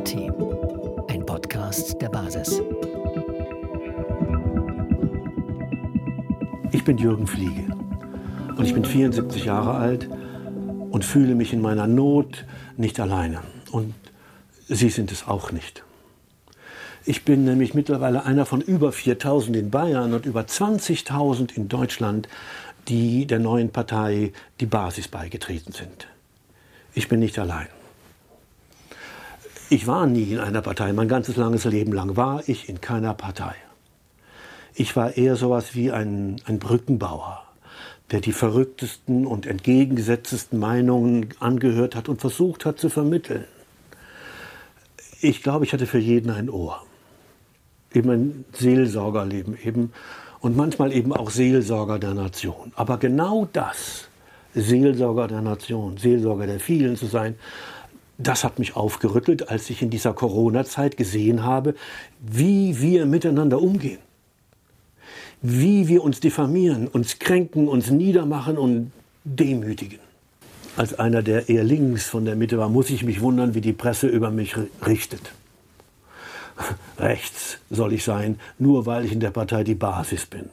Demokratie. Ein Podcast der Basis. Ich bin Jürgen Fliege und ich bin 74 Jahre alt und fühle mich in meiner Not nicht alleine. Und Sie sind es auch nicht. Ich bin nämlich mittlerweile einer von über 4000 in Bayern und über 20.000 in Deutschland, die der neuen Partei die Basis beigetreten sind. Ich bin nicht allein. Ich war nie in einer Partei. Mein ganzes langes Leben lang war ich in keiner Partei. Ich war eher sowas wie ein, ein Brückenbauer, der die verrücktesten und entgegengesetztesten Meinungen angehört hat und versucht hat zu vermitteln. Ich glaube, ich hatte für jeden ein Ohr. Eben ein Seelsorgerleben eben und manchmal eben auch Seelsorger der Nation. Aber genau das, Seelsorger der Nation, Seelsorger der vielen zu sein, das hat mich aufgerüttelt, als ich in dieser Corona-Zeit gesehen habe, wie wir miteinander umgehen. Wie wir uns diffamieren, uns kränken, uns niedermachen und demütigen. Als einer, der eher links von der Mitte war, muss ich mich wundern, wie die Presse über mich richtet. Rechts soll ich sein, nur weil ich in der Partei die Basis bin.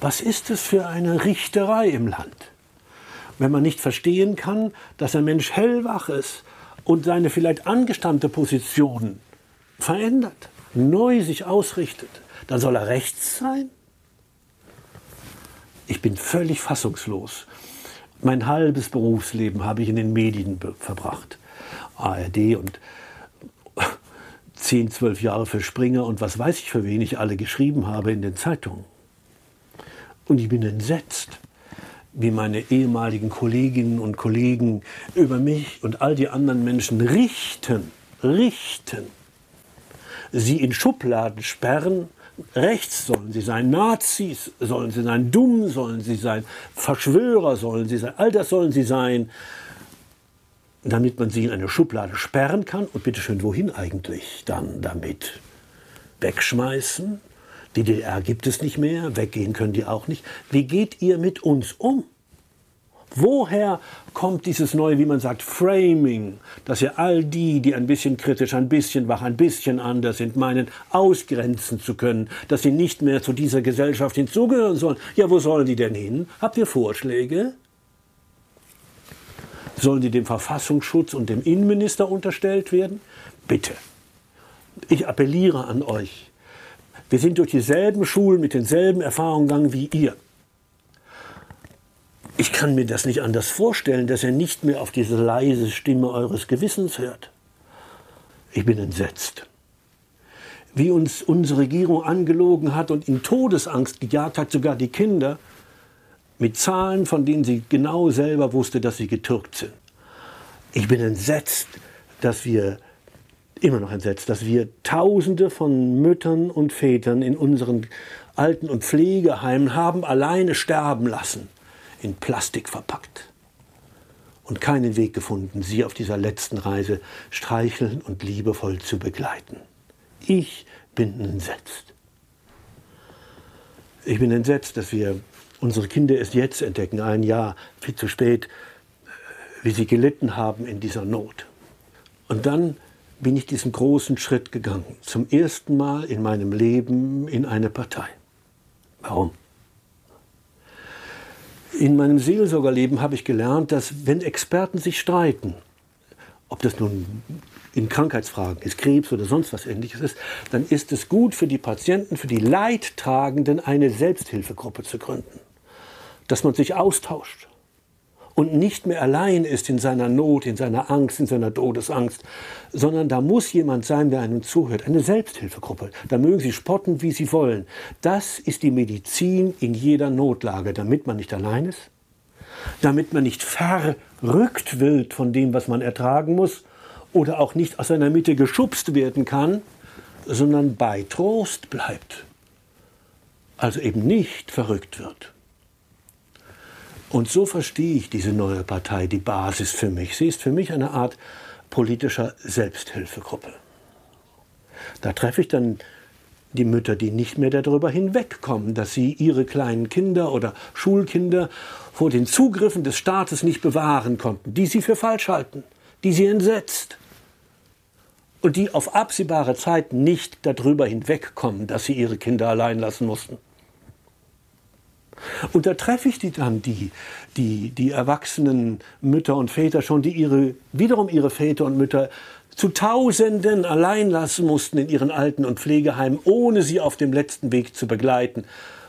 Was ist es für eine Richterei im Land? Wenn man nicht verstehen kann, dass ein Mensch hellwach ist und seine vielleicht angestammte Position verändert, neu sich ausrichtet, dann soll er rechts sein? Ich bin völlig fassungslos. Mein halbes Berufsleben habe ich in den Medien verbracht. ARD und 10, 12 Jahre für Springer und was weiß ich für wen ich alle geschrieben habe in den Zeitungen. Und ich bin entsetzt wie meine ehemaligen Kolleginnen und Kollegen über mich und all die anderen Menschen richten, richten, sie in Schubladen sperren, rechts sollen sie sein, Nazis sollen sie sein, dumm sollen sie sein, Verschwörer sollen sie sein, all das sollen sie sein, damit man sie in eine Schublade sperren kann. Und bitteschön, wohin eigentlich dann damit? Wegschmeißen, DDR gibt es nicht mehr, weggehen können die auch nicht. Wie geht ihr mit uns um? Woher kommt dieses neue, wie man sagt, Framing, dass ihr all die, die ein bisschen kritisch, ein bisschen wach, ein bisschen anders sind, meinen, ausgrenzen zu können, dass sie nicht mehr zu dieser Gesellschaft hinzugehören sollen? Ja, wo sollen die denn hin? Habt ihr Vorschläge? Sollen die dem Verfassungsschutz und dem Innenminister unterstellt werden? Bitte. Ich appelliere an euch. Wir sind durch dieselben Schulen mit denselben Erfahrungen gegangen wie ihr. Ich kann mir das nicht anders vorstellen, dass ihr nicht mehr auf diese leise Stimme eures Gewissens hört. Ich bin entsetzt. Wie uns unsere Regierung angelogen hat und in Todesangst gejagt hat, sogar die Kinder, mit Zahlen, von denen sie genau selber wusste, dass sie getürkt sind. Ich bin entsetzt, dass wir immer noch entsetzt, dass wir Tausende von Müttern und Vätern in unseren Alten- und Pflegeheimen haben alleine sterben lassen, in Plastik verpackt. Und keinen Weg gefunden, sie auf dieser letzten Reise streicheln und liebevoll zu begleiten. Ich bin entsetzt. Ich bin entsetzt, dass wir unsere Kinder erst jetzt entdecken, ein Jahr viel zu spät, wie sie gelitten haben in dieser Not. Und dann bin ich diesen großen Schritt gegangen. Zum ersten Mal in meinem Leben in eine Partei. Warum? In meinem Seelsorgerleben habe ich gelernt, dass wenn Experten sich streiten, ob das nun in Krankheitsfragen ist, Krebs oder sonst was ähnliches ist, dann ist es gut für die Patienten, für die Leidtragenden eine Selbsthilfegruppe zu gründen. Dass man sich austauscht, und nicht mehr allein ist in seiner Not, in seiner Angst, in seiner Todesangst, sondern da muss jemand sein, der einem zuhört. Eine Selbsthilfegruppe. Da mögen Sie spotten, wie Sie wollen. Das ist die Medizin in jeder Notlage, damit man nicht allein ist, damit man nicht verrückt wird von dem, was man ertragen muss oder auch nicht aus seiner Mitte geschubst werden kann, sondern bei Trost bleibt. Also eben nicht verrückt wird. Und so verstehe ich diese neue Partei, die Basis für mich. Sie ist für mich eine Art politischer Selbsthilfegruppe. Da treffe ich dann die Mütter, die nicht mehr darüber hinwegkommen, dass sie ihre kleinen Kinder oder Schulkinder vor den Zugriffen des Staates nicht bewahren konnten, die sie für falsch halten, die sie entsetzt. und die auf absehbare Zeit nicht darüber hinwegkommen, dass sie ihre Kinder allein lassen mussten. Und da treffe ich die dann, die, die, die erwachsenen Mütter und Väter schon, die ihre, wiederum ihre Väter und Mütter zu Tausenden allein lassen mussten in ihren Alten- und Pflegeheimen, ohne sie auf dem letzten Weg zu begleiten.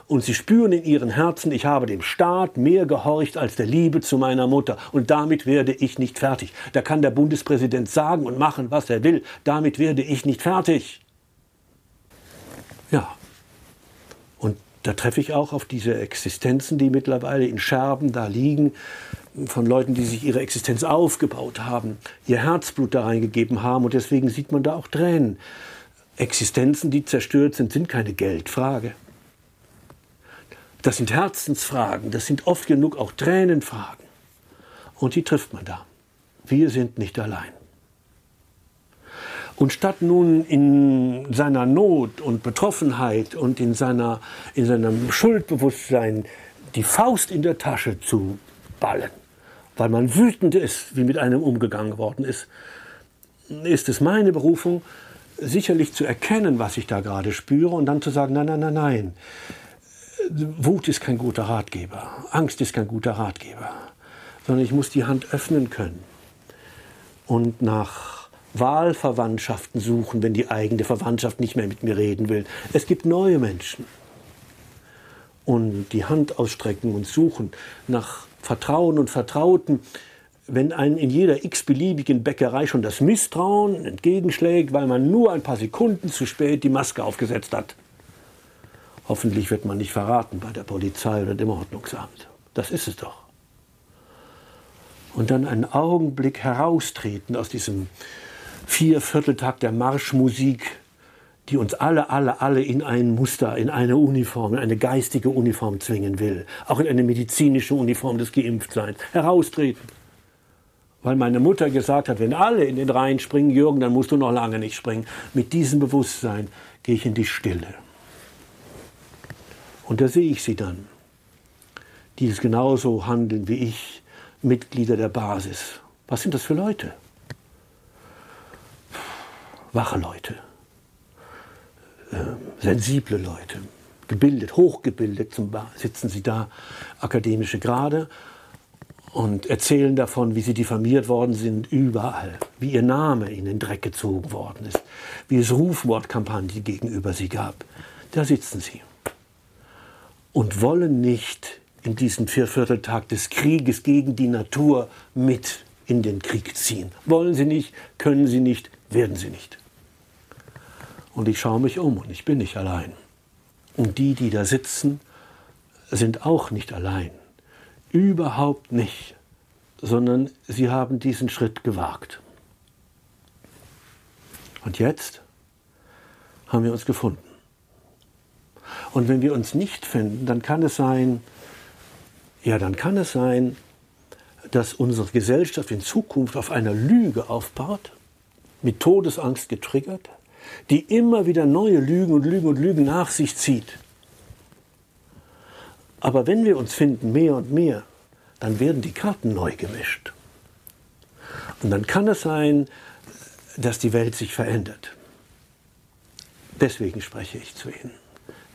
Und sie spüren in ihren Herzen, ich habe dem Staat mehr gehorcht als der Liebe zu meiner Mutter. Und damit werde ich nicht fertig. Da kann der Bundespräsident sagen und machen, was er will. Damit werde ich nicht fertig. Ja, da treffe ich auch auf diese Existenzen, die mittlerweile in Scherben da liegen, von Leuten, die sich ihre Existenz aufgebaut haben, ihr Herzblut da reingegeben haben und deswegen sieht man da auch Tränen. Existenzen, die zerstört sind, sind keine Geldfrage. Das sind Herzensfragen, das sind oft genug auch Tränenfragen. Und die trifft man da. Wir sind nicht allein. Und statt nun in seiner Not und Betroffenheit und in, seiner, in seinem Schuldbewusstsein die Faust in der Tasche zu ballen, weil man wütend ist, wie mit einem umgegangen worden ist, ist es meine Berufung, sicherlich zu erkennen, was ich da gerade spüre und dann zu sagen, nein, nein, nein, nein. Wut ist kein guter Ratgeber, Angst ist kein guter Ratgeber, sondern ich muss die Hand öffnen können und nach Wahlverwandtschaften suchen, wenn die eigene Verwandtschaft nicht mehr mit mir reden will. Es gibt neue Menschen. Und die Hand ausstrecken und suchen nach Vertrauen und Vertrauten, wenn einen in jeder x-beliebigen Bäckerei schon das Misstrauen entgegenschlägt, weil man nur ein paar Sekunden zu spät die Maske aufgesetzt hat. Hoffentlich wird man nicht verraten bei der Polizei oder dem Ordnungsamt. Das ist es doch. Und dann einen Augenblick heraustreten aus diesem Viervierteltakt der Marschmusik, die uns alle, alle, alle in ein Muster, in eine Uniform, in eine geistige Uniform zwingen will. Auch in eine medizinische Uniform des Geimpftseins. Heraustreten. Weil meine Mutter gesagt hat, wenn alle in den Rhein springen, Jürgen, dann musst du noch lange nicht springen. Mit diesem Bewusstsein gehe ich in die Stille. Und da sehe ich sie dann, die es genauso handeln wie ich, Mitglieder der Basis. Was sind das für Leute? Wache Leute, äh, sensible Leute, gebildet, hochgebildet, zum, sitzen sie da, akademische Grade und erzählen davon, wie sie diffamiert worden sind überall, wie ihr Name in den Dreck gezogen worden ist, wie es Rufmordkampagnen gegenüber sie gab. Da sitzen sie und wollen nicht in diesen Viervierteltag des Krieges gegen die Natur mit in den Krieg ziehen. Wollen sie nicht, können sie nicht, werden sie nicht. Und ich schaue mich um und ich bin nicht allein. Und die, die da sitzen, sind auch nicht allein. Überhaupt nicht, sondern sie haben diesen Schritt gewagt. Und jetzt haben wir uns gefunden. Und wenn wir uns nicht finden, dann kann es sein, ja, dann kann es sein, dass unsere Gesellschaft in Zukunft auf einer Lüge aufbaut, mit Todesangst getriggert, die immer wieder neue Lügen und Lügen und Lügen nach sich zieht. Aber wenn wir uns finden, mehr und mehr, dann werden die Karten neu gemischt. Und dann kann es sein, dass die Welt sich verändert. Deswegen spreche ich zu Ihnen.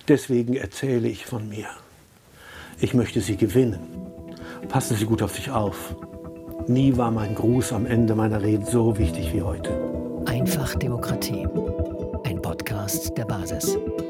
Deswegen erzähle ich von mir. Ich möchte Sie gewinnen. Passen Sie gut auf sich auf. Nie war mein Gruß am Ende meiner Rede so wichtig wie heute. Einfach Demokratie. Podcast der Basis.